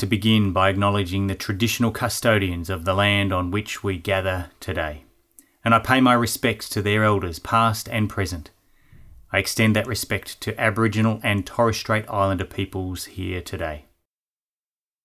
to begin by acknowledging the traditional custodians of the land on which we gather today, and I pay my respects to their elders, past and present. I extend that respect to Aboriginal and Torres Strait Islander peoples here today.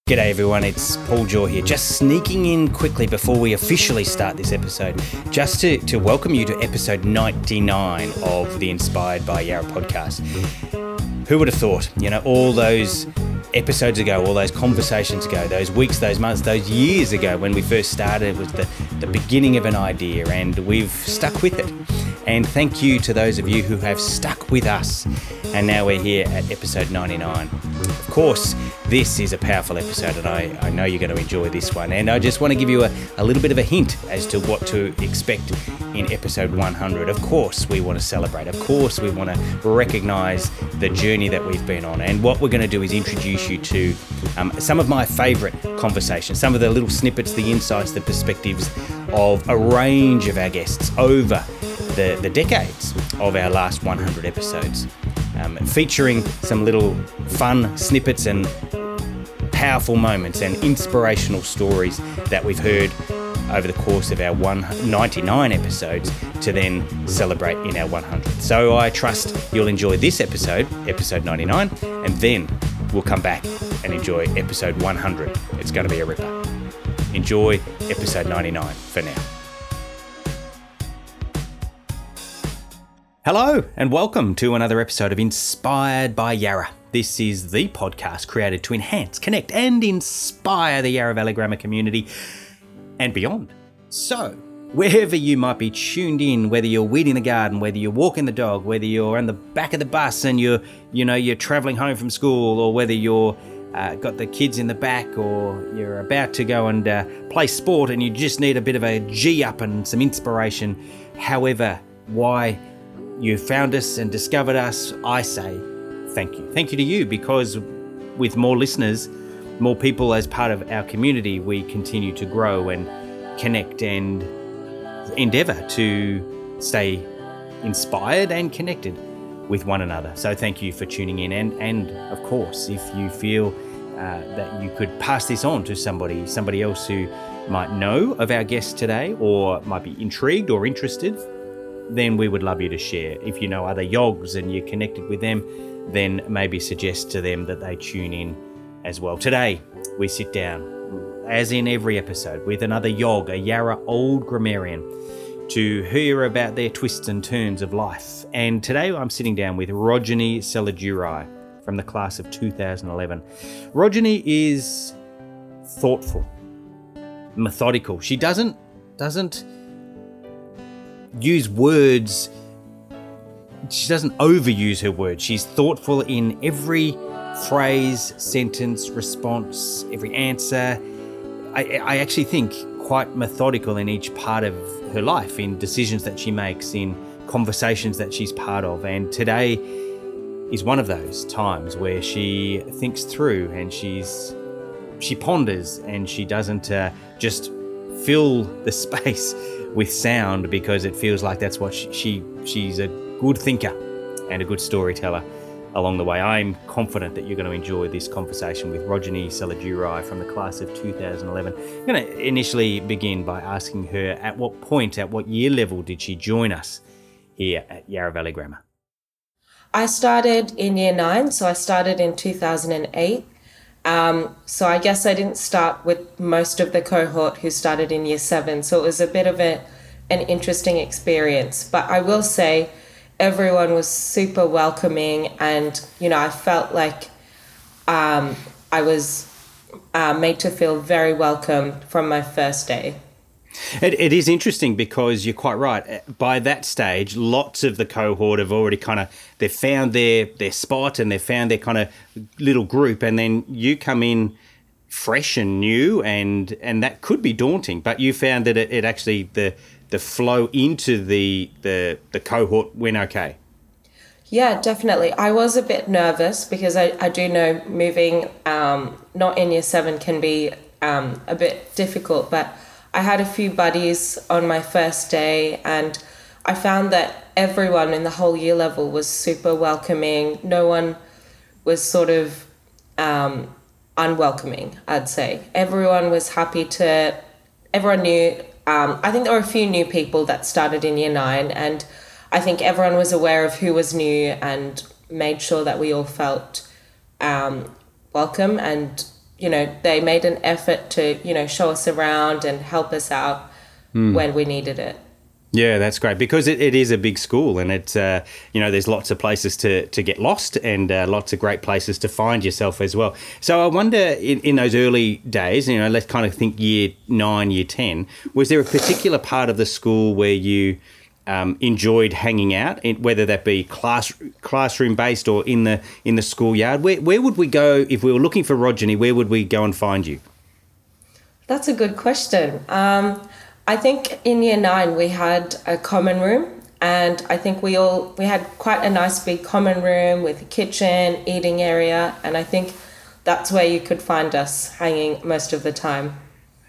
G'day everyone, it's Paul Jaw here, just sneaking in quickly before we officially start this episode, just to, to welcome you to episode 99 of the Inspired by Yarra podcast. Who would have thought, you know, all those episodes ago, all those conversations ago, those weeks, those months, those years ago when we first started, it was the, the beginning of an idea and we've stuck with it. And thank you to those of you who have stuck with us. And now we're here at episode 99. Of course, this is a powerful episode, and I, I know you're going to enjoy this one. And I just want to give you a, a little bit of a hint as to what to expect in episode 100. Of course, we want to celebrate. Of course, we want to recognize the journey that we've been on. And what we're going to do is introduce you to um, some of my favorite conversations, some of the little snippets, the insights, the perspectives of a range of our guests over the, the decades of our last 100 episodes, um, featuring some little fun snippets and powerful moments and inspirational stories that we've heard over the course of our 199 episodes to then celebrate in our 100th. So I trust you'll enjoy this episode, episode 99, and then we'll come back and enjoy episode 100. It's going to be a ripper. Enjoy episode 99 for now. Hello, and welcome to another episode of Inspired by Yarra. This is the podcast created to enhance, connect, and inspire the Yarra Valley Grammar community and beyond. So, wherever you might be tuned in, whether you're weeding the garden, whether you're walking the dog, whether you're on the back of the bus and you're, you know, you're traveling home from school, or whether you're uh, got the kids in the back, or you're about to go and uh, play sport and you just need a bit of a G up and some inspiration, however, why you found us and discovered us, I say thank you. Thank you to you because with more listeners, more people as part of our community, we continue to grow and connect and endeavor to stay inspired and connected with one another. So thank you for tuning in. And, and of course, if you feel uh, that you could pass this on to somebody, somebody else who might know of our guest today or might be intrigued or interested, then we would love you to share. If you know other yogs and you're connected with them, then maybe suggest to them that they tune in as well. Today, we sit down, as in every episode, with another yog, a Yarra old grammarian, to hear about their twists and turns of life. And today I'm sitting down with Rojani Seladurai from the class of 2011. Rojani is thoughtful, methodical. She doesn't doesn't use words. She doesn't overuse her words. She's thoughtful in every phrase, sentence, response, every answer. I, I actually think quite methodical in each part of her life, in decisions that she makes, in conversations that she's part of. And today is one of those times where she thinks through and she's she ponders and she doesn't uh, just fill the space with sound because it feels like that's what she, she she's a good thinker and a good storyteller along the way. I'm confident that you're going to enjoy this conversation with Rojani Seladurai from the class of 2011. I'm going to initially begin by asking her at what point, at what year level did she join us here at Yarra Valley Grammar? I started in year nine, so I started in 2008. Um, so I guess I didn't start with most of the cohort who started in year seven. So it was a bit of a, an interesting experience. But I will say everyone was super welcoming and, you know, I felt like um, I was uh, made to feel very welcome from my first day. It, it is interesting because you're quite right. By that stage, lots of the cohort have already kind of they've found their their spot and they've found their kind of little group, and then you come in fresh and new, and and that could be daunting. But you found that it, it actually the the flow into the the the cohort went okay. Yeah, definitely. I was a bit nervous because I, I do know moving um, not in year seven can be um, a bit difficult, but I had a few buddies on my first day, and I found that everyone in the whole year level was super welcoming. No one was sort of um, unwelcoming, I'd say. Everyone was happy to, everyone knew. Um, I think there were a few new people that started in year nine, and I think everyone was aware of who was new and made sure that we all felt um, welcome. And, you know, they made an effort to, you know, show us around and help us out mm. when we needed it. Yeah, that's great because it, it is a big school and it's uh, you know there's lots of places to, to get lost and uh, lots of great places to find yourself as well. So I wonder in, in those early days, you know, let's kind of think year nine, year ten, was there a particular part of the school where you um, enjoyed hanging out, whether that be class classroom based or in the in the schoolyard? Where where would we go if we were looking for Rojani? Where would we go and find you? That's a good question. Um, I think in year nine we had a common room, and I think we all we had quite a nice big common room with a kitchen, eating area, and I think that's where you could find us hanging most of the time.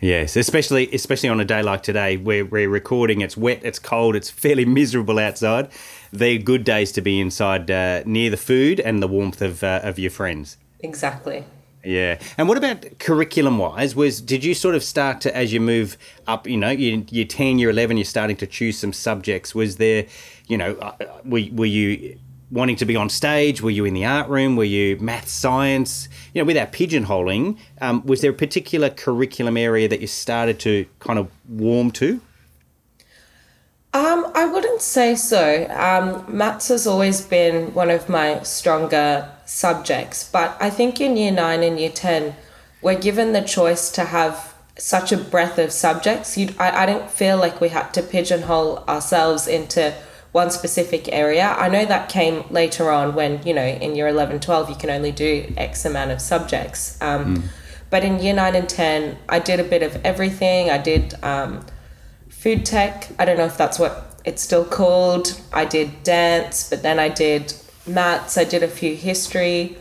Yes, especially especially on a day like today where we're recording. It's wet, it's cold, it's fairly miserable outside. They're good days to be inside, uh, near the food and the warmth of uh, of your friends. Exactly. Yeah. And what about curriculum wise? Was did you sort of start to as you move up, you know, you you're 10, you're 11, you're starting to choose some subjects. Was there, you know, uh, were, were you wanting to be on stage? Were you in the art room? Were you math, science? You know, without pigeonholing, um, was there a particular curriculum area that you started to kind of warm to? Um, I wouldn't say so. Um, maths has always been one of my stronger subjects, but I think in year nine and year 10, we're given the choice to have such a breadth of subjects. I, I didn't feel like we had to pigeonhole ourselves into one specific area. I know that came later on when, you know, in year 11, 12, you can only do X amount of subjects. Um, mm. But in year 9 and 10, I did a bit of everything. I did um, food tech. I don't know if that's what it's still called. I did dance, but then I did maths. I did a few history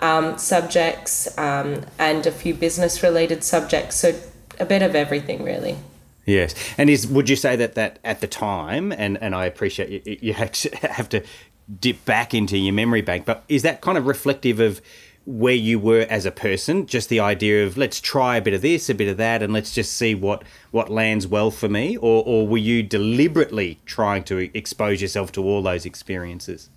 um, subjects um, and a few business related subjects. So a bit of everything, really. Yes, and is would you say that that at the time, and and I appreciate you, you have to dip back into your memory bank, but is that kind of reflective of where you were as a person? Just the idea of let's try a bit of this a bit of that and let's just see what what lands well for me? Or or were you deliberately trying to expose yourself to all those experiences?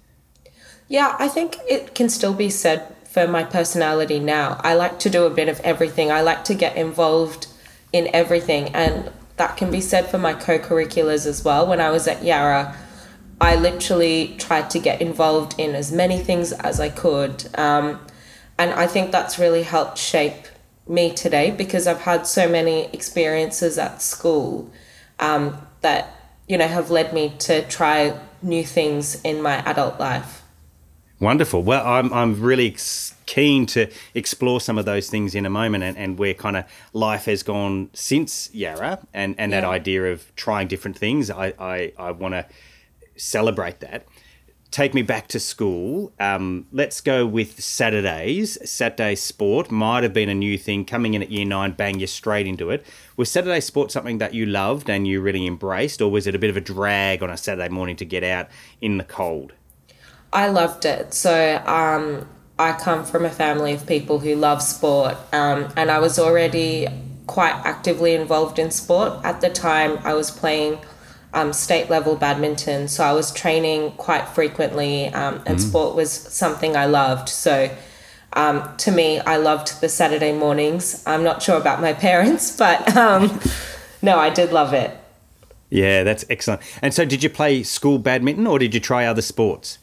Yeah i think it can still be said for my personality now. I like to do a bit of everything. I like to get involved in everything. And that can be said for my co-curriculars as well when i was at yarra i literally tried to get involved in as many things as i could um, and I think that's really helped shape me today because I've had so many experiences at school um, that, you know, have led me to try new things in my adult life. Wonderful. Well, I'm, I'm really keen to explore some of those things in a moment and, and where kind of life has gone since Yarra and, and yeah. that idea of trying different things. I, I, I want to celebrate that take me back to school. Um, let's go with Saturdays. Saturday sport might have been a new thing coming in at year nine, bang, you're straight into it. Was Saturday sport something that you loved and you really embraced, or was it a bit of a drag on a Saturday morning to get out in the cold? I loved it. So, um, I come from a family of people who love sport, um, and I was already quite actively involved in sport. At the time, I was playing um, state level badminton. So I was training quite frequently, um, and mm. sport was something I loved. So um, to me, I loved the Saturday mornings. I'm not sure about my parents, but um, no, I did love it. Yeah, that's excellent. And so, did you play school badminton or did you try other sports?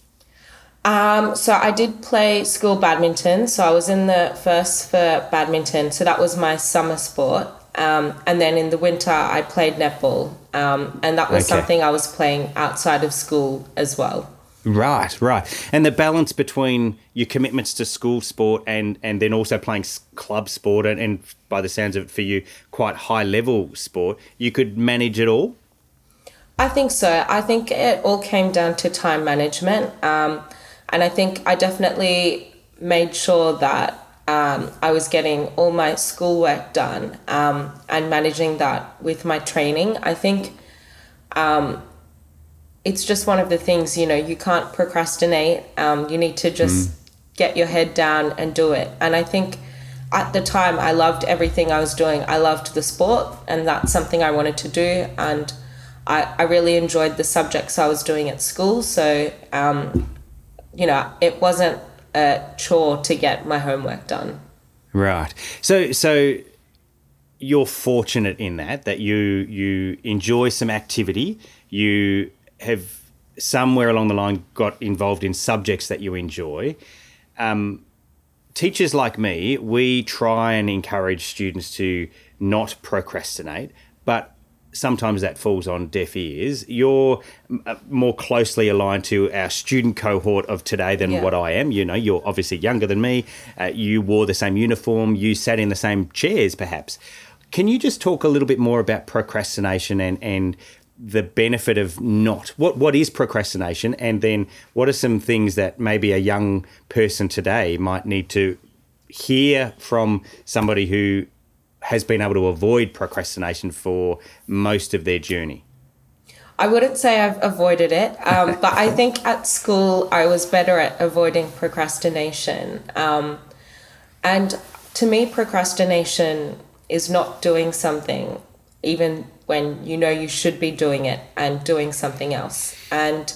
Um, so I did play school badminton. So I was in the first for badminton. So that was my summer sport. Um, and then in the winter, I played netball, um, and that was okay. something I was playing outside of school as well. Right, right. And the balance between your commitments to school sport and, and then also playing club sport, and, and by the sounds of it, for you, quite high level sport, you could manage it all? I think so. I think it all came down to time management. Um, and I think I definitely made sure that um, I was getting all my schoolwork done um, and managing that with my training. I think um, it's just one of the things, you know, you can't procrastinate. Um, you need to just mm. get your head down and do it. And I think at the time, I loved everything I was doing. I loved the sport, and that's something I wanted to do. And I, I really enjoyed the subjects I was doing at school. So, um, you know, it wasn't a chore to get my homework done. Right. So, so you're fortunate in that that you you enjoy some activity. You have somewhere along the line got involved in subjects that you enjoy. Um, teachers like me, we try and encourage students to not procrastinate, but sometimes that falls on deaf ears. You're uh, more closely aligned to our student cohort of today than Yeah. what I am. You know, you're obviously younger than me. Uh, you wore the same uniform. You sat in the same chairs, perhaps. Can you just talk a little bit more about procrastination and and the benefit of not what what is procrastination and then what are some things that maybe a young person today might need to hear from somebody who has been able to avoid procrastination for most of their journey. I wouldn't say I've avoided it, um, but I think at school I was better at avoiding procrastination. Um, and to me, procrastination is not doing something, even when you know you should be doing it and doing something else. And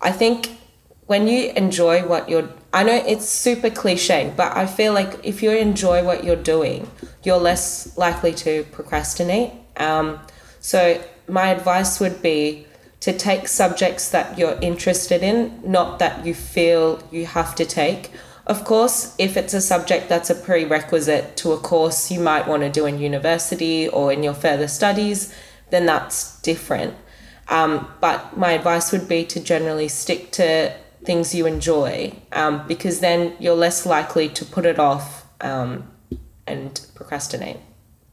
I think when you enjoy what you're I know it's super cliche, but I feel like if you enjoy what you're doing, you're less likely to procrastinate. Um, so my advice would be to take subjects that you're interested in, not that you feel you have to take. Of course, if it's a subject that's a prerequisite to a course you might want to do in university or in your further studies, then that's different. Um, but my advice would be to generally stick to things you enjoy um, because then you're less likely to put it off um, and procrastinate.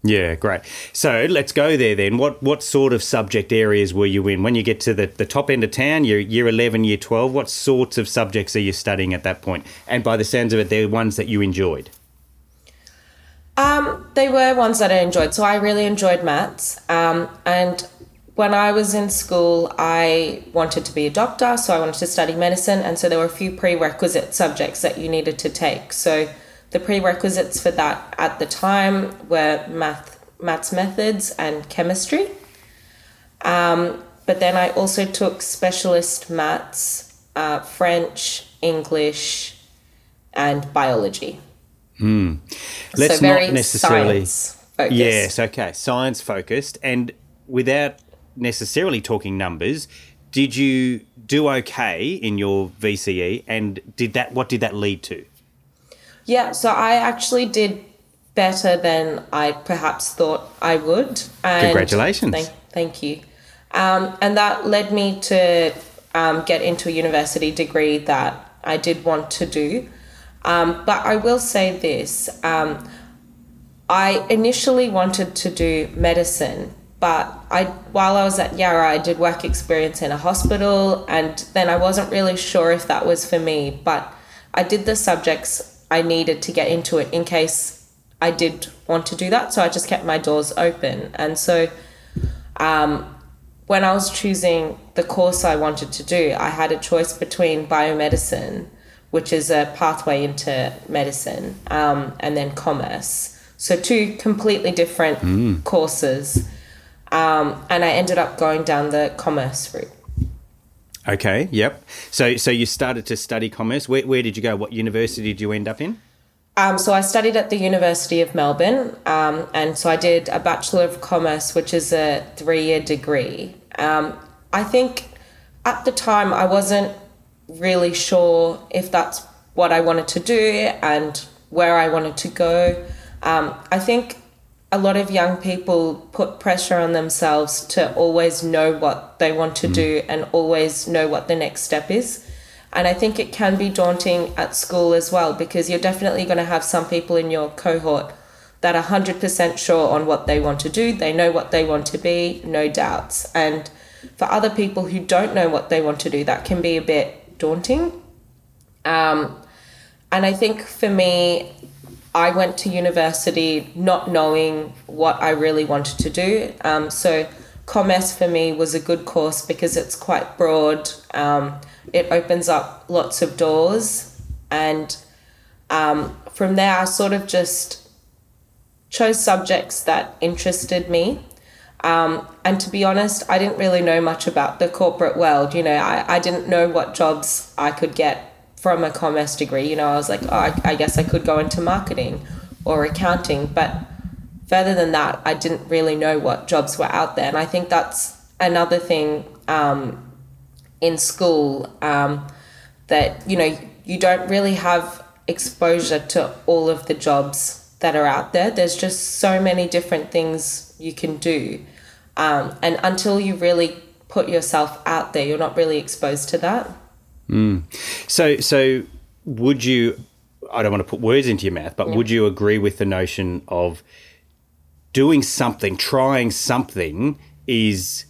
Yeah, great. So let's go there then. What what sort of subject areas were you in when you get to the, the top end of town? You're year eleven, year twelve. What sorts of subjects are you studying at that point? And by the sounds of it, they're ones that you enjoyed. Um, they were ones that I enjoyed. So I really enjoyed maths. Um, and when I was in school, I wanted to be a doctor, so I wanted to study medicine. And so there were a few prerequisite subjects that you needed to take. So the prerequisites for that at the time were math, maths methods and chemistry. Um, but then I also took specialist maths, uh, French, English, and biology. Let's so not necessarily. Yes, okay, science focused, and without necessarily talking numbers. Did you do okay in your VCE, and did that? What did that lead to? Yeah, so I actually did better than I perhaps thought I would. And Congratulations. Thank, thank you. Um, and that led me to um, get into a university degree that I did want to do. Um, but I will say this um, I initially wanted to do medicine, but I while I was at Yarra, I did work experience in a hospital, and then I wasn't really sure if that was for me. But I did the subjects I needed to get into it in case I did want to do that. So I just kept my doors open, and so um, when I was choosing the course I wanted to do, I had a choice between biomedicine, which is a pathway into medicine, um, and then commerce. So, two completely different courses. Um, and I ended up going down the commerce route. Okay, yep. So, so you started to study commerce. Where, where did you go? What university did you end up in? Um, so I studied at the University of Melbourne, um, and so I did a Bachelor of Commerce, which is a three-year degree. Um, I think at the time I wasn't really sure if that's what I wanted to do and where I wanted to go. Um, I think a lot of young people put pressure on themselves to always know what they want to do and always know what the next step is. And I think it can be daunting at school as well because you're definitely going to have some people in your cohort that are 100% sure on what they want to do. They know what they want to be, no doubts. And for other people who don't know what they want to do, that can be a bit daunting. Um, and I think for me, I went to university not knowing what I really wanted to do. Um, so, commerce for me was a good course because it's quite broad. Um, it opens up lots of doors. And um, from there, I sort of just chose subjects that interested me. Um, and to be honest, I didn't really know much about the corporate world. You know, I, I didn't know what jobs I could get from a commerce degree. You know, I was like, oh, I, I guess I could go into marketing or accounting. But further than that, I didn't really know what jobs were out there. And I think that's another thing um, in school um, that, you know, you don't really have exposure to all of the jobs that are out there. There's just so many different things you can do. Um, and until you really put yourself out there, you're not really exposed to that. Mm. So, so would you? I don't want to put words into your mouth, but would you agree with the notion of doing something, trying something, is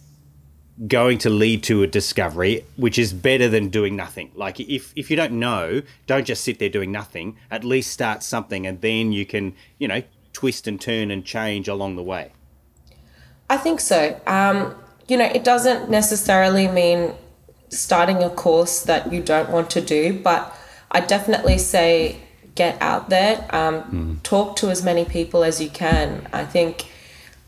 going to lead to a discovery, which is better than doing nothing. Like if if you don't know, don't just sit there doing nothing. At least start something, and then you can you know twist and turn and change along the way. I think so. Um, you know, it doesn't necessarily mean starting a course that you don't want to do, but I definitely say get out there, um, mm. talk to as many people as you can. I think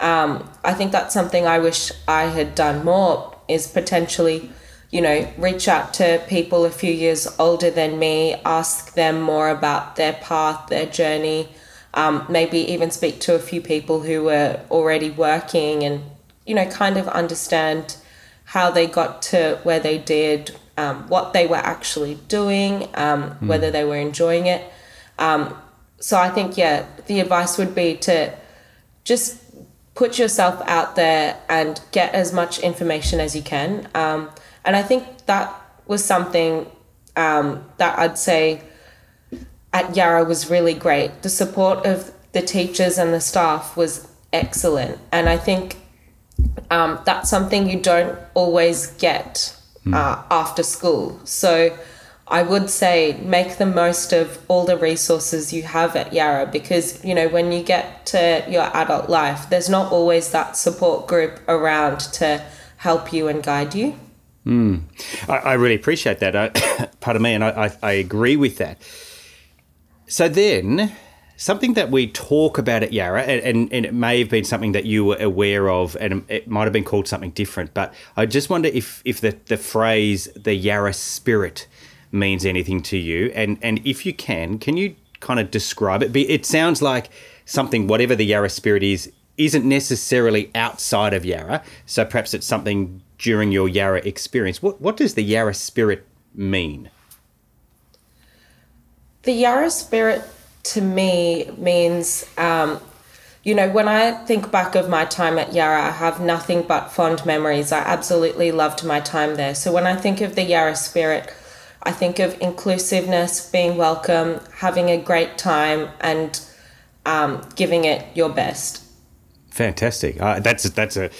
um, I think that's something I wish I had done more is potentially, you know, reach out to people a few years older than me, ask them more about their path, their journey, um, maybe even speak to a few people who were already working and, you know, kind of understand how they got to where they did, um, what they were actually doing, um, mm. whether they were enjoying it. Um, so I think, yeah, the advice would be to just put yourself out there and get as much information as you can. Um, and I think that was something um, that I'd say at Yarra was really great. The support of the teachers and the staff was excellent. And I think um, that's something you don't always get hmm. uh, after school. So I would say make the most of all the resources you have at Yarra because, you know, when you get to your adult life, there's not always that support group around to help you and guide you. Mm. I, I, really appreciate that. I, pardon me, and I, I, I agree with that. So then, something that we talk about at Yarra, and, and, and, it may have been something that you were aware of, and it might have been called something different, but I just wonder if, if the, the phrase the Yarra spirit means anything to you. And and if you can, can you kind of describe it? It sounds like something, whatever the Yarra spirit is, isn't necessarily outside of Yarra. So perhaps it's something during your Yarra experience. What what does the Yarra spirit mean? The Yarra spirit to me means, um, you know, when I think back of my time at Yarra, I have nothing but fond memories. I absolutely loved my time there. So when I think of the Yarra spirit, I think of inclusiveness, being welcome, having a great time, and um, giving it your best. Fantastic. Uh, that's that's a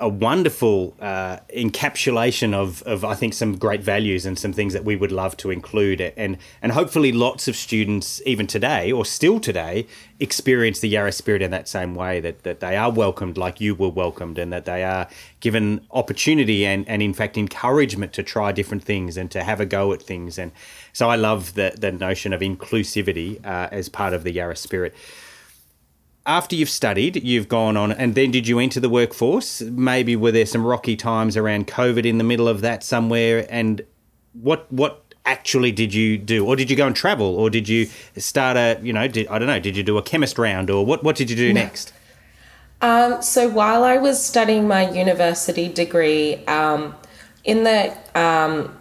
a wonderful uh, encapsulation of, of I think some great values and some things that we would love to include. And and hopefully lots of students even today or still today experience the Yarra spirit in that same way that, that they are welcomed like you were welcomed and that they are given opportunity and, and in fact encouragement to try different things and to have a go at things. And so I love the, the notion of inclusivity uh, as part of the Yarra spirit after you've studied, you've gone on, and then did you enter the workforce? Maybe were there some rocky times around COVID in the middle of that somewhere? And what what actually did you do, or did you go and travel, or did you start a you know did, I don't know did you do a chemist round, or what what did you do next? Um, so while I was studying my university degree, um, in the um,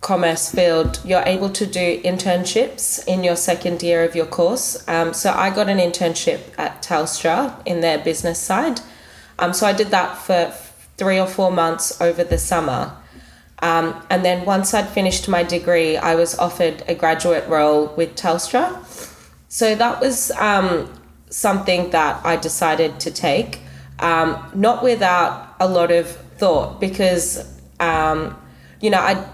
commerce field, you're able to do internships in your second year of your course. Um, so I got an internship at Telstra in their business side. Um, so I did that for three or four months over the summer. Um, and then once I'd finished my degree, I was offered a graduate role with Telstra. So that was um, something that I decided to take, um, not without a lot of thought, because, um, you know, I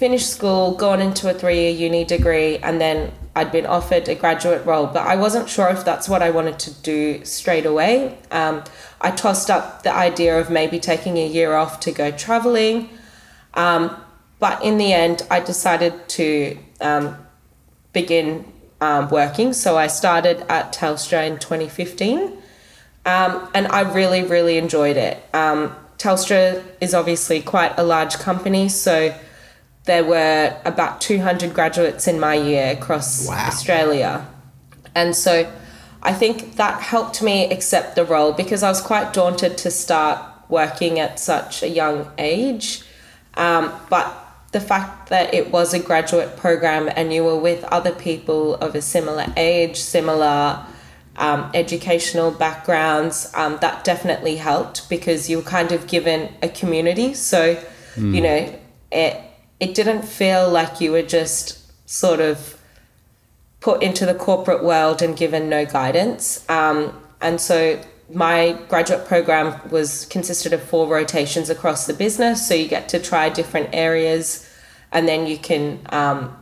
finished school, gone into a three year uni degree, and then I'd been offered a graduate role, but I wasn't sure if that's what I wanted to do straight away. Um, I tossed up the idea of maybe taking a year off to go traveling. Um, but in the end, I decided to um, begin um, working. So I started at Telstra in 2015. Um, and I really, really enjoyed it. Um, Telstra is obviously quite a large company, so there were about 200 graduates in my year across Wow. Australia. And so I think that helped me accept the role because I was quite daunted to start working at such a young age. Um, but the fact that it was a graduate program and you were with other people of a similar age, similar um, educational backgrounds, um, that definitely helped because you were kind of given a community. So, you know, it it didn't feel like you were just sort of put into the corporate world and given no guidance. Um, and so my graduate program was consisted of four rotations across the business. So you get to try different areas, and then you can um,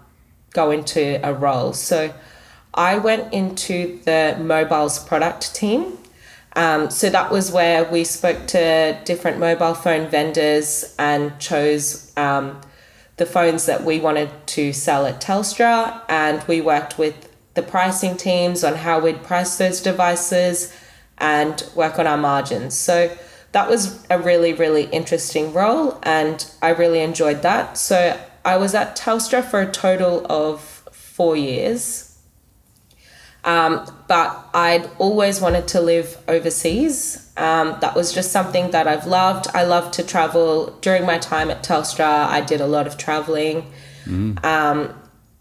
go into a role. So I went into the mobiles product team. Um, so that was where we spoke to different mobile phone vendors and chose um, the phones that we wanted to sell at Telstra, and we worked with the pricing teams on how we'd price those devices and work on our margins. So that was a really, really interesting role, and I really enjoyed that. So I was at Telstra for a total of four years. Um, but I'd always wanted to live overseas. Um, that was just something that I've loved. I love to travel. During my time at Telstra, I did a lot of traveling. Um,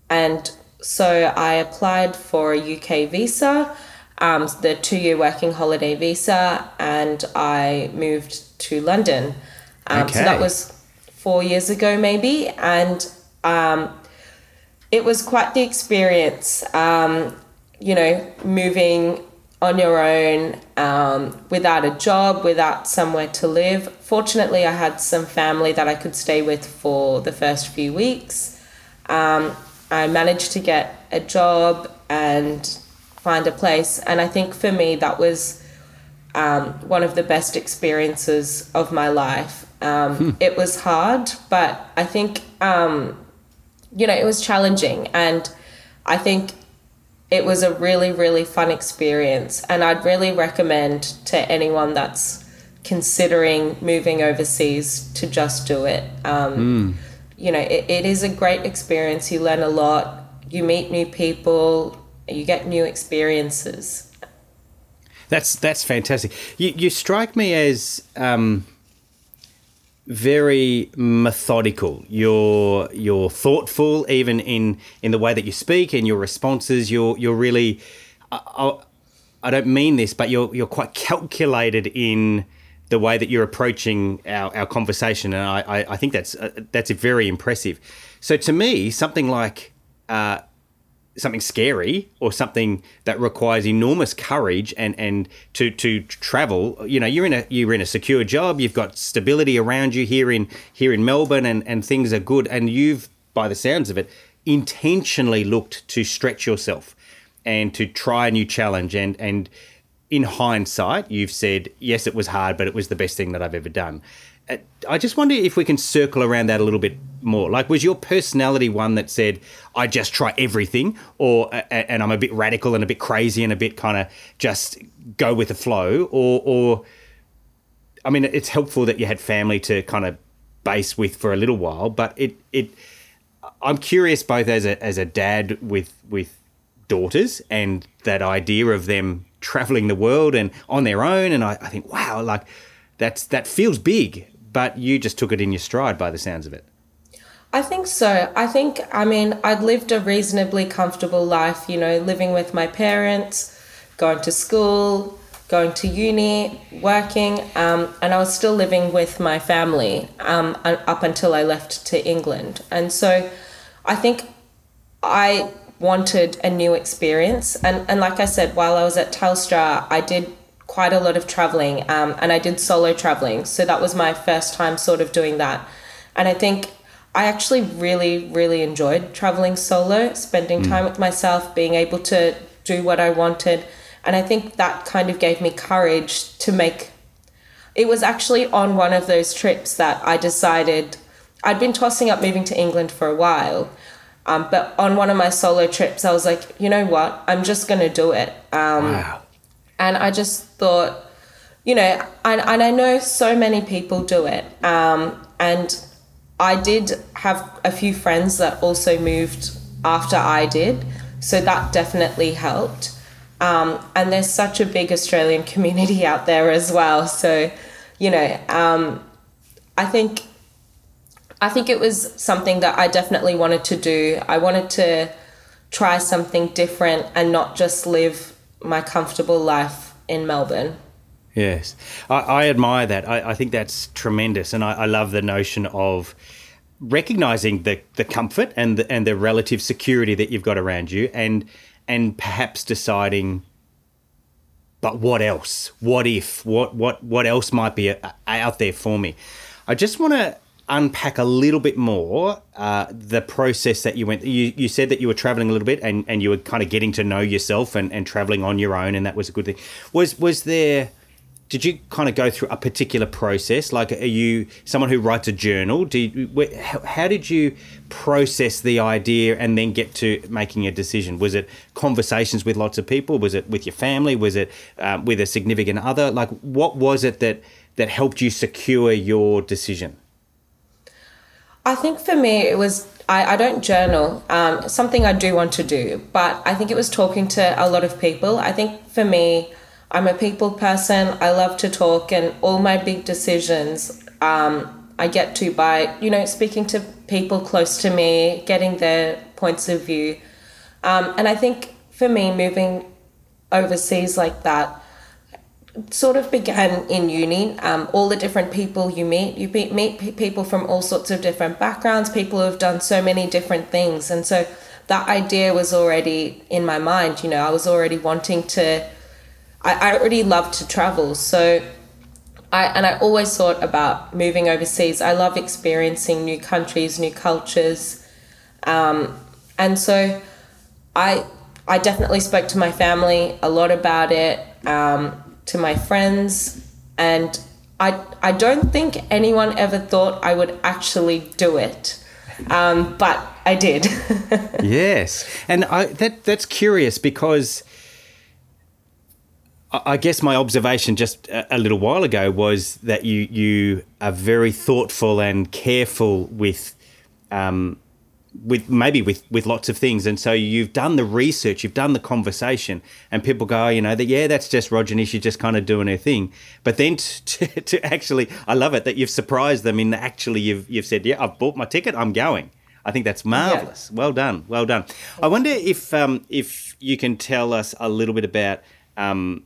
and so I applied for a UK visa, um, the two year working holiday visa, and I moved to London. Um, So that was four years ago, maybe. And um, it was quite the experience, um, you know, moving on your own um, without a job, without somewhere to live. Fortunately, I had some family that I could stay with for the first few weeks. Um, I managed to get a job and find a place, and I think for me that was um, one of the best experiences of my life. Um, It was hard, but I think um, you know it was challenging, and I think it was a really really fun experience, and I'd really recommend to anyone that's considering moving overseas to just do it. Um, You know, it, it is a great experience. You learn a lot. You meet new people. You get new experiences. That's that's fantastic. You you strike me as um, very methodical. You're you're thoughtful, even in in the way that you speak and your responses. You're you're really. I, I, don't mean this, but you're you're quite calculated in the way that you're approaching our, our conversation, and I, I, I think that's uh, that's very impressive. So to me, something like uh, something scary or something that requires enormous courage and and to to travel. You know you're in a you're in a secure job. You've got stability around you here in here in Melbourne and and things are good. And you've by the sounds of it intentionally looked to stretch yourself and to try a new challenge. And and in hindsight you've said yes it was hard but it was the best thing that I've ever done Uh, I just wonder if we can circle around that a little bit more. Like, was your personality one that said, "I just try everything," or uh, uh, and I'm a bit radical and a bit crazy and a bit kind of just go with the flow, or or I mean, it's helpful that you had family to kind of base with for a little while, but it it I'm curious both as a as a dad with with daughters and that idea of them traveling the world and on their own and I, I think wow like that's that feels big but you just took it in your stride by the sounds of it I think so. I think, I mean, I'd lived a reasonably comfortable life, you know, living with my parents, going to school, going to uni, working, um, and I was still living with my family um, up until I left to England. And so I think I wanted a new experience. And, and like I said, while I was at Telstra, I did quite a lot of traveling um, and I did solo traveling. So that was my first time sort of doing that. And I think I actually really, really enjoyed traveling solo, spending time with myself, being able to do what I wanted. And I think that kind of gave me courage to make. It was actually on one of those trips that I decided I'd been tossing up moving to England for a while. Um, but on one of my solo trips, I was like, you know what? I'm just going to do it. Um, wow and I just thought, you know, and, and I know so many people do it. Um, and I did have a few friends that also moved after I did. So that definitely helped. Um, and there's such a big Australian community out there as well. So, you know, um, I think I think it was something that I definitely wanted to do. I wanted to try something different and not just live my comfortable life in Melbourne. Yes, I, I admire that. I, I, think that's tremendous, and I, I, love the notion of recognizing the, the comfort and the, and the relative security that you've got around you, and and perhaps deciding, but what else? What if? What what what else might be out there for me? I just want to unpack a little bit more uh, the process that you went you, you said that you were traveling a little bit and, and you were kind of getting to know yourself and, and traveling on your own and that was a good thing. Was was there did you kind of go through a particular process? Like are you someone who writes a journal? Do you, how, did you process the idea and then get to making a decision? Was it conversations with lots of people? Was it with your family? Was it um, with a significant other? Like what was it that that helped you secure your decision I think for me, it was I, I don't journal, um, something I do want to do, but I think it was talking to a lot of people. I think for me, I'm a people person. I love to talk, and all my big decisions um, I get to by, you know, speaking to people close to me, getting their points of view. Um, and I think for me, moving overseas like that, sort of began in uni. Um, all the different people you meet, you meet, meet people from all sorts of different backgrounds, people who have done so many different things. And so that idea was already in my mind. You know, I was already wanting to, I, I already loved to travel. So I, and I always thought about moving overseas. I love experiencing new countries, new cultures. Um, and so I, I definitely spoke to my family a lot about it. Um, to my friends, and I, I don't think anyone ever thought I would actually do it. Um, but I did. yes. And I, that that's curious because I guess my observation just a little while ago was that you you are very thoughtful and careful with um, with maybe with with lots of things. And so you've done the research you've done the conversation and people go oh, you know that yeah that's just Rojani she's just kind of doing her thing. But then to, to, to, actually I love it that you've surprised them in actually you've you've said yeah I've bought my ticket I'm going. I think that's marvelous yeah. well done well done. I wonder if um, if you can tell us a little bit about um,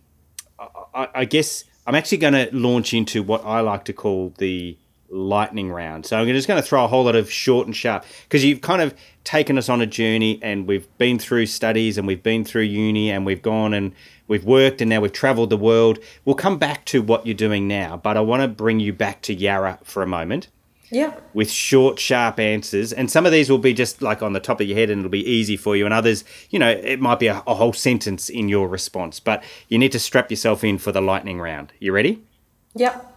I, I guess I'm actually going to launch into what I like to call the lightning round. So I'm just going to throw a whole lot of short and sharp because you've kind of taken us on a journey and we've been through studies and we've been through uni and we've gone and we've worked and now we've traveled the world. We'll come back to what you're doing now, but I want to bring you back to Yarra for a moment. Yeah. With short, sharp answers. And some of these will be just like on the top of your head and it'll be easy for you. And others, you know, it might be a, a whole sentence in your response, but you need to strap yourself in for the lightning round. You ready? Yep.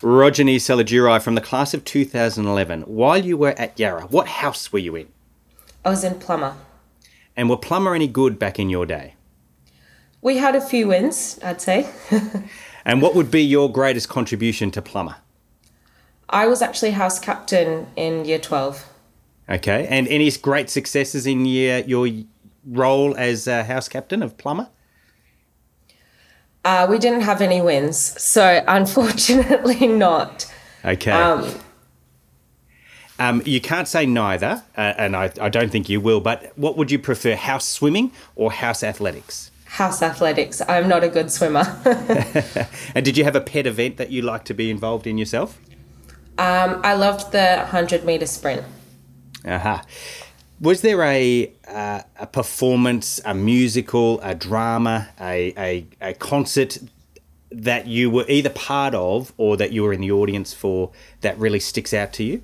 Rojani Seladurai from the class of 2011. While you were at Yarra, what house were you in? I was in Plummer. And were Plummer any good back in your day? We had a few wins, I'd say. and what would be your greatest contribution to Plummer? I was actually house captain in year 12. Okay. And any great successes in year, your role as uh, house captain of Plummer? Uh, we didn't have any wins, so unfortunately not. Okay. Um, um, you can't say neither, uh, and I, I don't think you will, but what would you prefer, house swimming or house athletics? House athletics. I'm not a good swimmer. and did you have a pet event that you like to be involved in yourself? Um, I loved the 100 meter sprint. Aha. Uh-huh. Was there a uh, a performance, a musical, a drama, a, a, a concert that you were either part of or that you were in the audience for that really sticks out to you?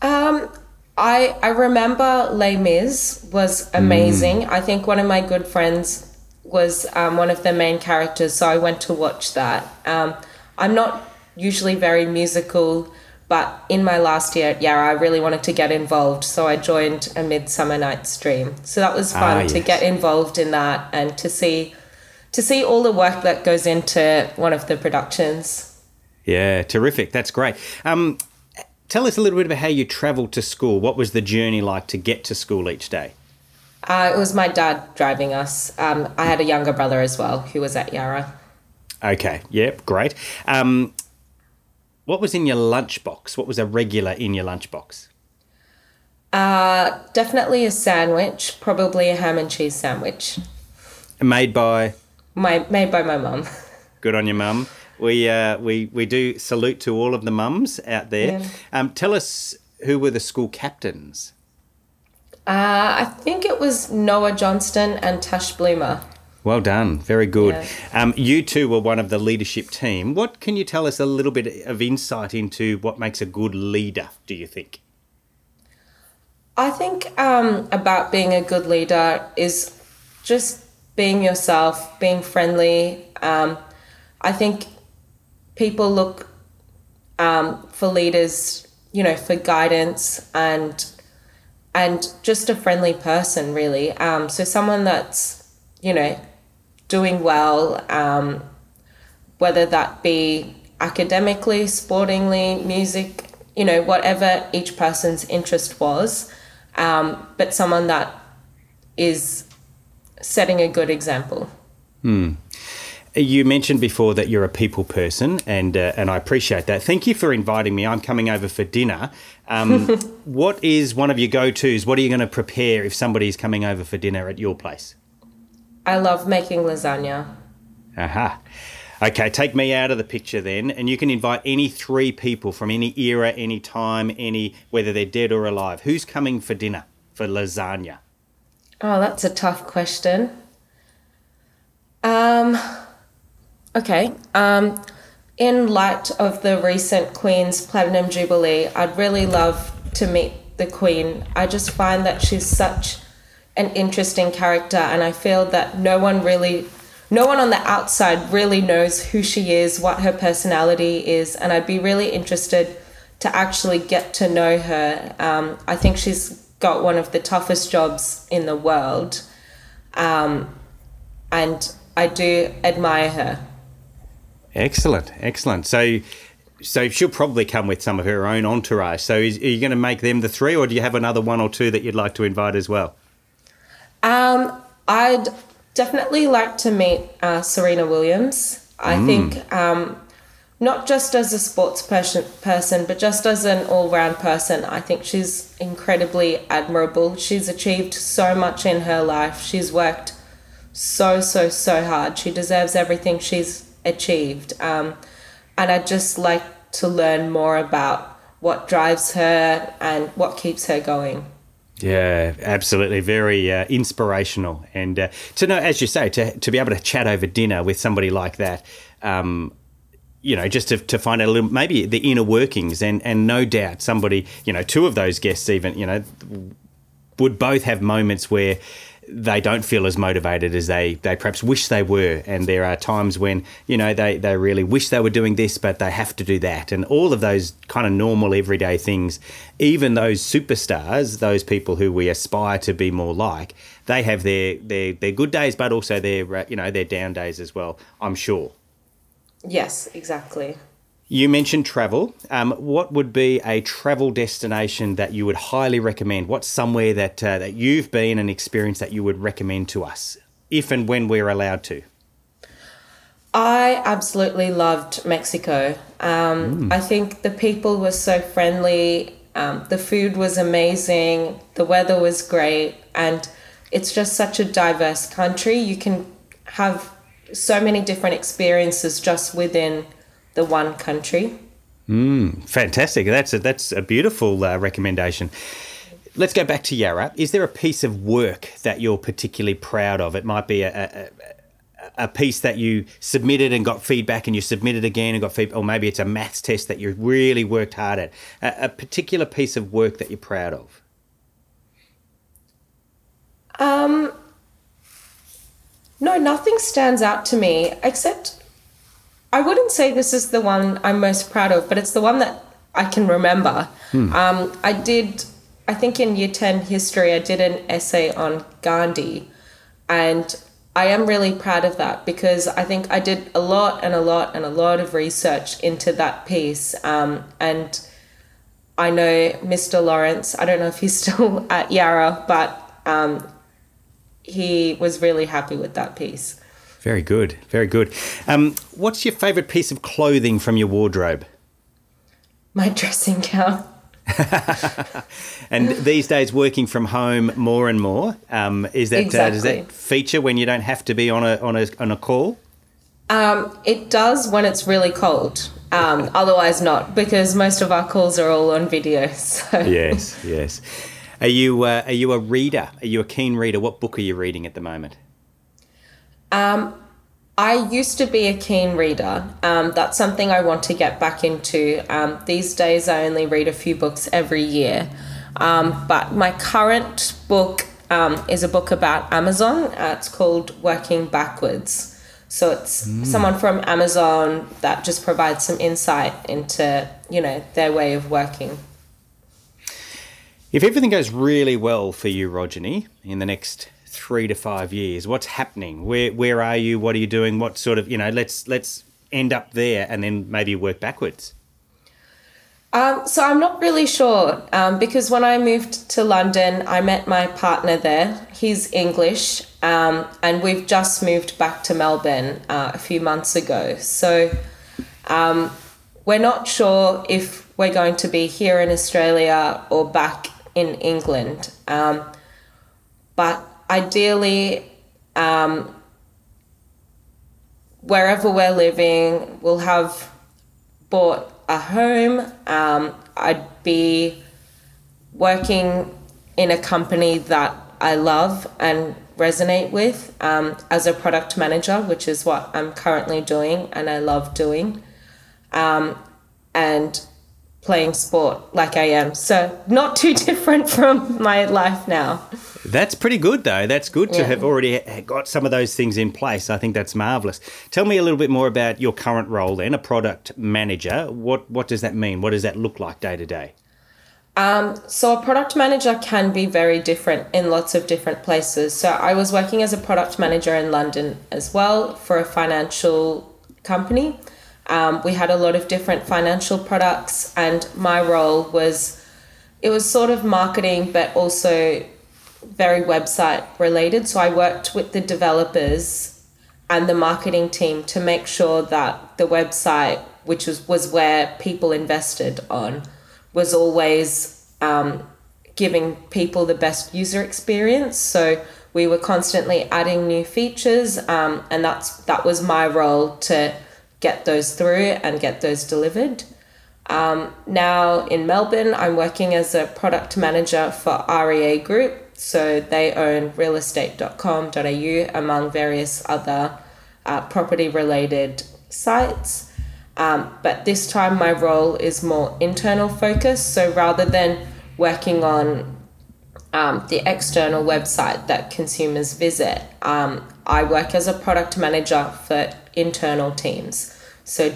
Um, I I remember Les Mis was amazing. Mm. I think one of my good friends was um, one of the main characters, so I went to watch that. Um, I'm not usually very musical but in my last year at Yarra, I really wanted to get involved, so I joined a Midsummer Night's Dream. So that was fun ah, yes. to get involved in that and to see to see all the work that goes into one of the productions. Yeah, terrific. That's great. Um, tell us a little bit about how you travelled to school. What was the journey like to get to school each day? Uh, it was my dad driving us. Um, I had a younger brother as well who was at Yarra. Okay, yep, great. Um, what was in your lunchbox? What was a regular in your lunchbox? Uh, definitely a sandwich, probably a ham and cheese sandwich. Made by? My made by my mum. Good on your mum. We uh, we we do salute to all of the mums out there. Yeah. Um, tell us who were the school captains. Uh, I think it was Noah Johnston and Tash Bloomer. Well done, very good. Yeah. Um, you two were one of the leadership team. What can you tell us a little bit of insight into what makes a good leader? Do you think? I think um, about being a good leader is just being yourself, being friendly. Um, I think people look um, for leaders, you know, for guidance and and just a friendly person, really. Um, so someone that's, you know, doing well, um, whether that be academically, sportingly, music, you know, whatever each person's interest was, um, but someone that is setting a good example. You mentioned before that you're a people person, and uh, and I appreciate that. Thank you for inviting me. I'm coming over for dinner. Um, what is one of your go tos? What are you going to prepare if somebody's coming over for dinner at your place? I love making lasagna. Aha. Okay, take me out of the picture then, and you can invite any three people from any era, any time, any whether they're dead or alive. Who's coming for dinner for lasagna? Oh, that's a tough question. Um, okay. Um, in light of the recent Queen's Platinum Jubilee, I'd really love to meet the Queen. I just find that she's such an interesting character, and I feel that no one really, no one on the outside really knows who she is, what her personality is, and I'd be really interested to actually get to know her. Um, I think she's got one of the toughest jobs in the world, um, and I do admire her. Excellent, excellent. So, so she'll probably come with some of her own entourage. So, is, are you going to make them the three, or do you have another one or two that you'd like to invite as well? Um, I'd definitely like to meet uh, Serena Williams. I think um, not just as a sports person, person, but just as an all-round person. I think she's incredibly admirable. She's achieved so much in her life. She's worked so so so hard. She deserves everything she's achieved. Um, and I'd just like to learn more about what drives her and what keeps her going. Yeah, absolutely. Very uh, inspirational. And uh, to know, as you say, to, to be able to chat over dinner with somebody like that, um, you know, just to, to find out a little, maybe the inner workings. And, and no doubt somebody, you know, two of those guests even, you know, would both have moments where they don't feel as motivated as they, they perhaps wish they were. And there are times when, you know, they, they really wish they were doing this, but they have to do that. And all of those kind of normal everyday things, even those superstars, those people who we aspire to be more like, they have their, their, their good days, but also their, uh, you know, their down days as well, I'm sure. Yes, exactly. You mentioned travel. Um, what would be a travel destination that you would highly recommend? What's somewhere that uh, that you've been and experienced that you would recommend to us, if and when we're allowed to? I absolutely loved Mexico. Um, I think the people were so friendly. Um, the food was amazing. The weather was great, and it's just such a diverse country. You can have so many different experiences just within the one country. Fantastic. That's a, that's a beautiful uh, recommendation. Let's go back to Yarra. Is there a piece of work that you're particularly proud of? It might be a, a, a piece that you submitted and got feedback, and you submitted again and got feedback, or maybe it's a maths test that you really worked hard at. A, a particular piece of work that you're proud of. Um, no, nothing stands out to me except I wouldn't say this is the one I'm most proud of, but it's the one that I can remember. Um, I did, I think in year 10 history, I did an essay on Gandhi, and I am really proud of that because I think I did a lot and a lot and a lot of research into that piece. Um, and I know Mr. Lawrence, I don't know if he's still at Yarra, but um, he was really happy with that piece. Very good, very good. Um, what's your favourite piece of clothing from your wardrobe? My dressing gown. and these days, working from home more and more, um, is that exactly. uh, does that feature when you don't have to be on a on a on a call? Um, it does when it's really cold. Um, otherwise, not because most of our calls are all on video. So yes, yes. Are you uh, are you a reader? Are you a keen reader? What book are you reading at the moment? Um, I used to be a keen reader. Um, that's something I want to get back into. Um, these days, I only read a few books every year. Um, but my current book um, is a book about Amazon. Uh, it's called Working Backwards. So it's mm. someone from Amazon that just provides some insight into, you know, their way of working. If everything goes really well for you, Rojani, in the next three to five years, what's happening? Where where are you? What are you doing? What sort of you know? Let's let's end up there and then maybe work backwards. Um, so I'm not really sure um, because when I moved to London, I met my partner there. He's English, um, and we've just moved back to Melbourne uh, a few months ago. So um, we're not sure if we're going to be here in Australia or back in England. Um, but ideally, um, wherever we're living, we'll have bought a home. Um, I'd be working in a company that I love and resonate with um, as a product manager, which is what I'm currently doing and I love doing. Um, and playing sport like I am. So, not too different from my life now. That's pretty good, though. That's good to yeah. have already got some of those things in place. I think that's marvelous. Tell me a little bit more about your current role then, a product manager. What what does that mean? What does that look like day to day? Um, so a product manager can be very different in lots of different places. So I was working as a product manager in London as well for a financial company. Um, we had a lot of different financial products, and my role was it was sort of marketing, but also very website related. So I worked with the developers and the marketing team to make sure that the website, which was, was where people invested on, was always um, giving people the best user experience. So we were constantly adding new features, um, and that's that was my role to get those through and get those delivered. Um, now in Melbourne, I'm working as a product manager for REA Group, so they own realestate.com.au among various other uh, property related sites. Um, but this time my role is more internal focused. So rather than working on um, the external website that consumers visit, um, I work as a product manager for internal teams. So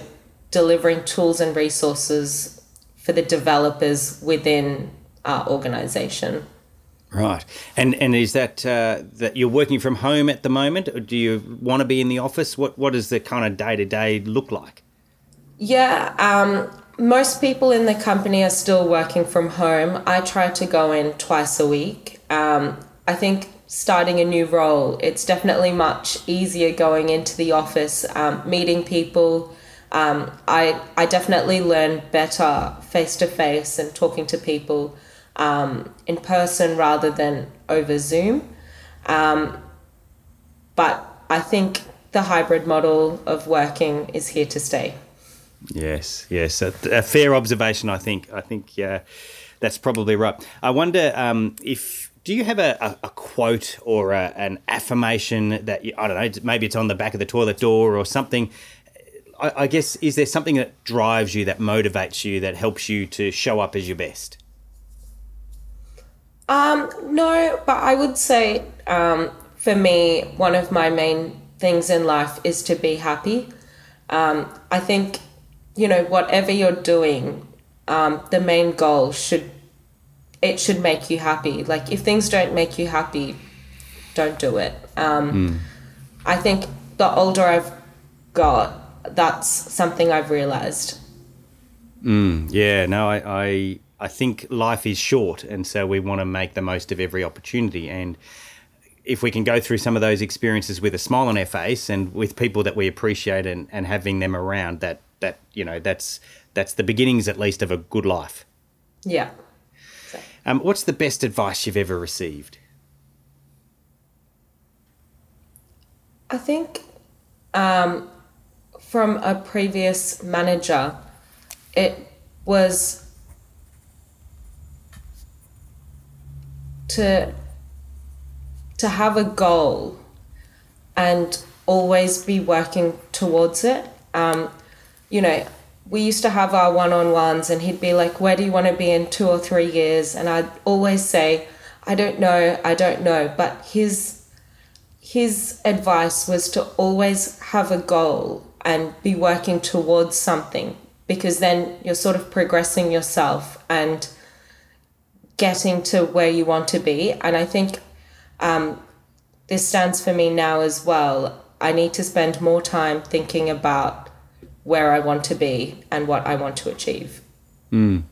delivering tools and resources for the developers within our organization. Right, and and is that uh, that you're working from home at the moment, or do you want to be in the office? What what does the kind of day to day look like? Yeah, um, most people in the company are still working from home. I try to go in twice a week. Um, I think starting a new role, it's definitely much easier going into the office, um, meeting people. Um, I I definitely learn better face to face and talking to people um, in person rather than over Zoom. Um, but I think the hybrid model of working is here to stay. Yes, yes, a, a fair observation. I think. I think uh, that's probably right. I wonder um, if do you have a, a, a quote or a, an affirmation that you, I don't know, maybe it's on the back of the toilet door or something. I, I guess is there something that drives you, that motivates you, that helps you to show up as your best? Um, no, but I would say um, for me, one of my main things in life is to be happy. Um, I think, you know, whatever you're doing, um, the main goal should it should make you happy. Like if things don't make you happy, don't do it. Um, mm. I think the older I've got, that's something I've realized. Mm, yeah, no, I, I I think life is short, and so we want to make the most of every opportunity. And if we can go through some of those experiences with a smile on our face and with people that we appreciate and, and having them around, that that you know that's that's the beginnings at least of a good life. Yeah. Um, what's the best advice you've ever received? I think um, from a previous manager, it was to to have a goal and always be working towards it. Um, you know, we used to have our one on ones, and he'd be like, Where do you want to be in two or three years? And I'd always say, I don't know, I don't know. But his his advice was to always have a goal and be working towards something because then you're sort of progressing yourself and getting to where you want to be. And I think um, this stands for me now as well. I need to spend more time thinking about where I want to be and what I want to achieve. Mm.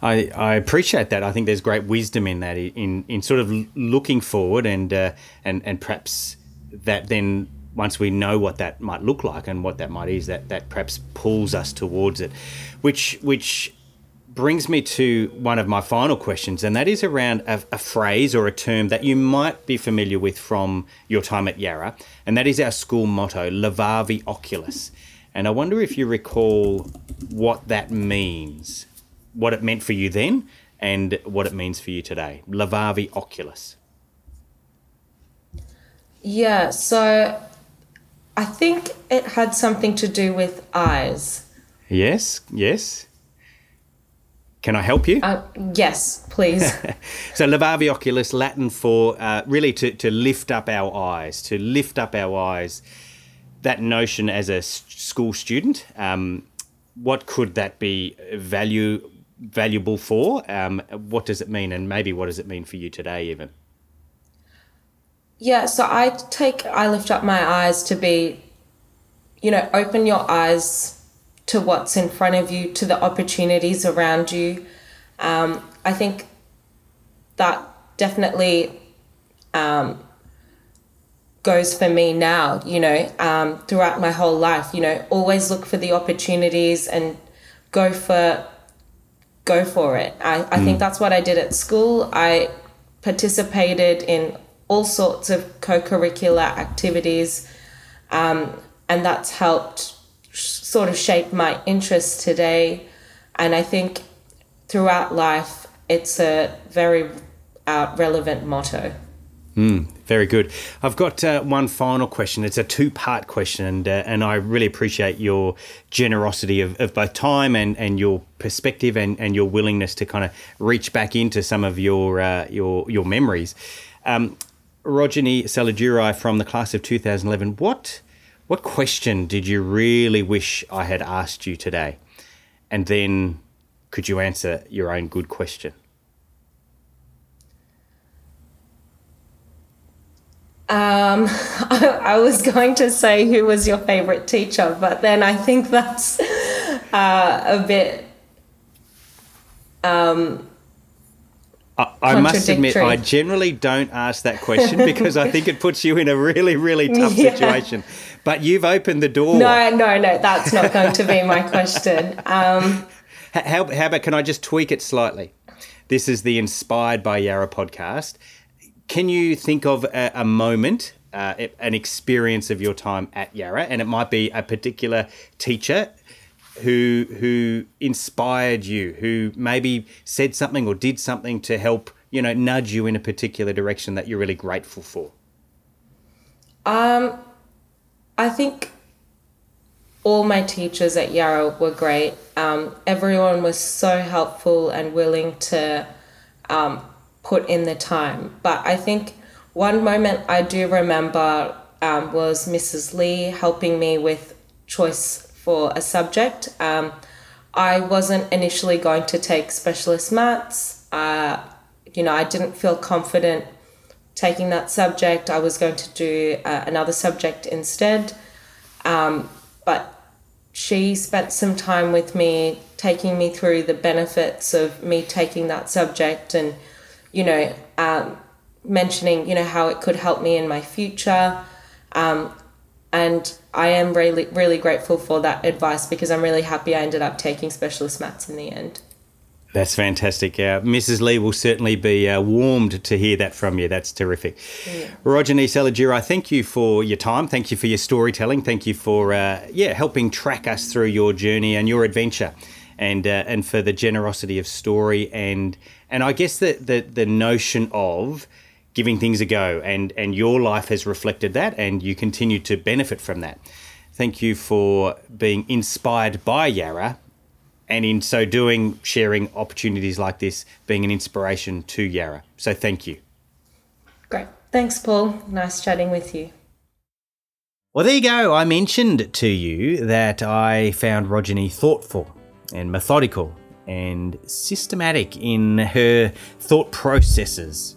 I, I appreciate that. I think there's great wisdom in that, in in sort of looking forward and uh, and and perhaps that then once we know what that might look like and what that might is, that that perhaps pulls us towards it, which which brings me to one of my final questions, and that is around a, a, phrase or a term that you might be familiar with from your time at Yarra, and that is our school motto, Levavi Oculos. And I wonder if you recall what that means what it meant for you then and what it means for you today. Levavi Oculos. Yeah, so I think it had something to do with eyes. Yes, yes. Can I help you? Uh, yes, please. so, levavi oculos, Latin for uh, really to, to lift up our eyes, to lift up our eyes. That notion as a school student, um, what could that be value valuable for? Um, what does it mean, and maybe what does it mean for you today, even? Yeah, so I take I lift up my eyes to be, you know, open your eyes to what's in front of you, to the opportunities around you. Um, I think that definitely um, goes for me now, you know, um, throughout my whole life, you know, always look for the opportunities and go for go for it. I, I mm. think that's what I did at school. I participated in all sorts of co curricular activities, um, and that's helped sort of shape my interests today. And I think throughout life, it's a very uh, relevant motto. Mm, very good. I've got uh, one final question. It's a two part question, and, uh, and I really appreciate your generosity of, of both time and, and your perspective and, and your willingness to kind of reach back into some of your, uh, your, your memories. Um, Rojani Seladurai from the class of 2011, what, what question did you really wish I had asked you today? And then could you answer your own good question? Um, I, I, was going to say who was your favorite teacher, but then I think that's uh, a bit. Um, I, I must admit, I generally don't ask that question because I think it puts you in a really, really tough yeah. situation. But you've opened the door. No, no, no, that's not going to be my question. Um, how, how about can I just tweak it slightly? This is the Inspired by Yarra podcast can you think of a, a moment, uh, an experience of your time at Yarra, and it might be a particular teacher who who inspired you, who maybe said something or did something to help you know nudge you in a particular direction that you're really grateful for? Um, I think all my teachers at Yarra were great. Um, everyone was so helpful and willing to um, put in the time. But I think one moment I do remember um, was Mrs. Lee helping me with choice for a subject. Um, I wasn't initially going to take specialist maths. Uh, you know, I didn't feel confident taking that subject. I was going to do uh, another subject instead. Um, but she spent some time with me, taking me through the benefits of me taking that subject and, you know, um, mentioning, you know, how it could help me in my future. Um, and I am really, really grateful for that advice because I'm really happy I ended up taking specialist maths in the end. That's fantastic. Uh, Mrs. Lee will certainly be uh, warmed to hear that from you. That's terrific. Yeah. Rojani Seladurai, thank you for your time. Thank you for your storytelling. Thank you for uh, yeah helping track us through your journey and your adventure, and uh, and for the generosity of story and and I guess the the, the notion of giving things a go and and your life has reflected that and you continue to benefit from that. Thank you for being inspired by Yarra and in so doing, sharing opportunities like this, being an inspiration to Yarra. So thank you. Great. Thanks, Paul. Nice chatting with you. Well, there you go. I mentioned to you that I found Rojani thoughtful and methodical and systematic in her thought processes.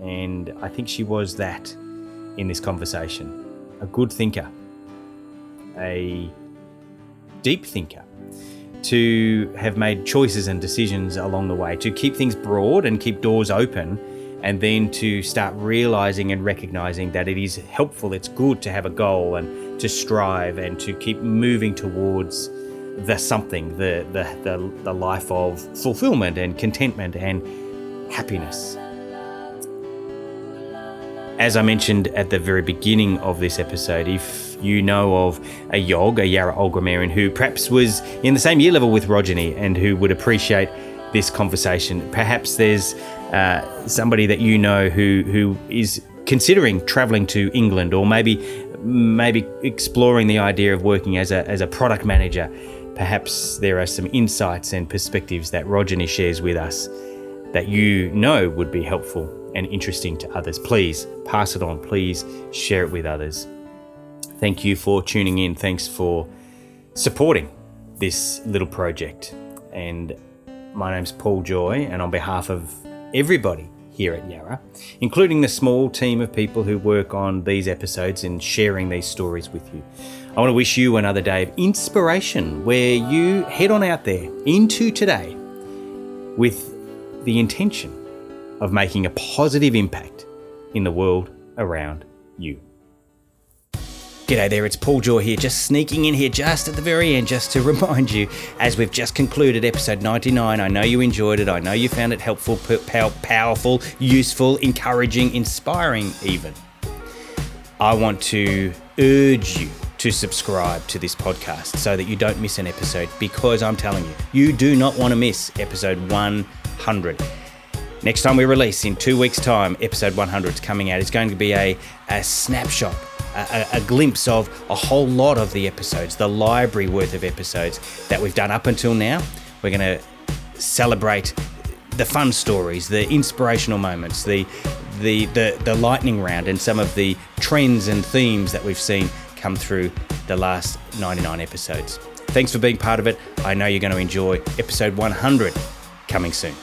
And I think she was that in this conversation. A good thinker, a deep thinker, to have made choices and decisions along the way, to keep things broad and keep doors open, and then to start realizing and recognizing that it is helpful, it's good to have a goal and to strive and to keep moving towards the something, the, the, the, the life of fulfillment and contentment and happiness. As I mentioned at the very beginning of this episode, if you know of a Yog, a Yarra Old Grammarian, who perhaps was in the same year level with Rojani and who would appreciate this conversation, perhaps there's uh, somebody that you know who who is considering traveling to England or maybe maybe exploring the idea of working as a, as a product manager. Perhaps there are some insights and perspectives that Rojani shares with us that you know would be helpful and interesting to others. Please pass it on. Please share it with others. Thank you for tuning in. Thanks for supporting this little project. And my name's Paul Joy, and on behalf of everybody here at Yarra, including the small team of people who work on these episodes and sharing these stories with you. I want to wish you another day of inspiration where you head on out there into today with the intention of making a positive impact in the world around you. G'day there, it's Paul Joy here, just sneaking in here just at the very end, just to remind you, as we've just concluded episode 99, I know you enjoyed it, I know you found it helpful, powerful, useful, encouraging, inspiring, even. I want to urge you to subscribe to this podcast so that you don't miss an episode because I'm telling you, you do not want to miss episode 100. Next time we release, in two weeks' time, episode 100 is coming out. It's going to be a, a snapshot, a, a, glimpse of a whole lot of the episodes, the library worth of episodes that we've done up until now. We're going to celebrate the fun stories, the inspirational moments, the, the, the, the lightning round, and some of the trends and themes that we've seen come through the last 99 episodes. Thanks for being part of it. I know you're going to enjoy episode 100 coming soon.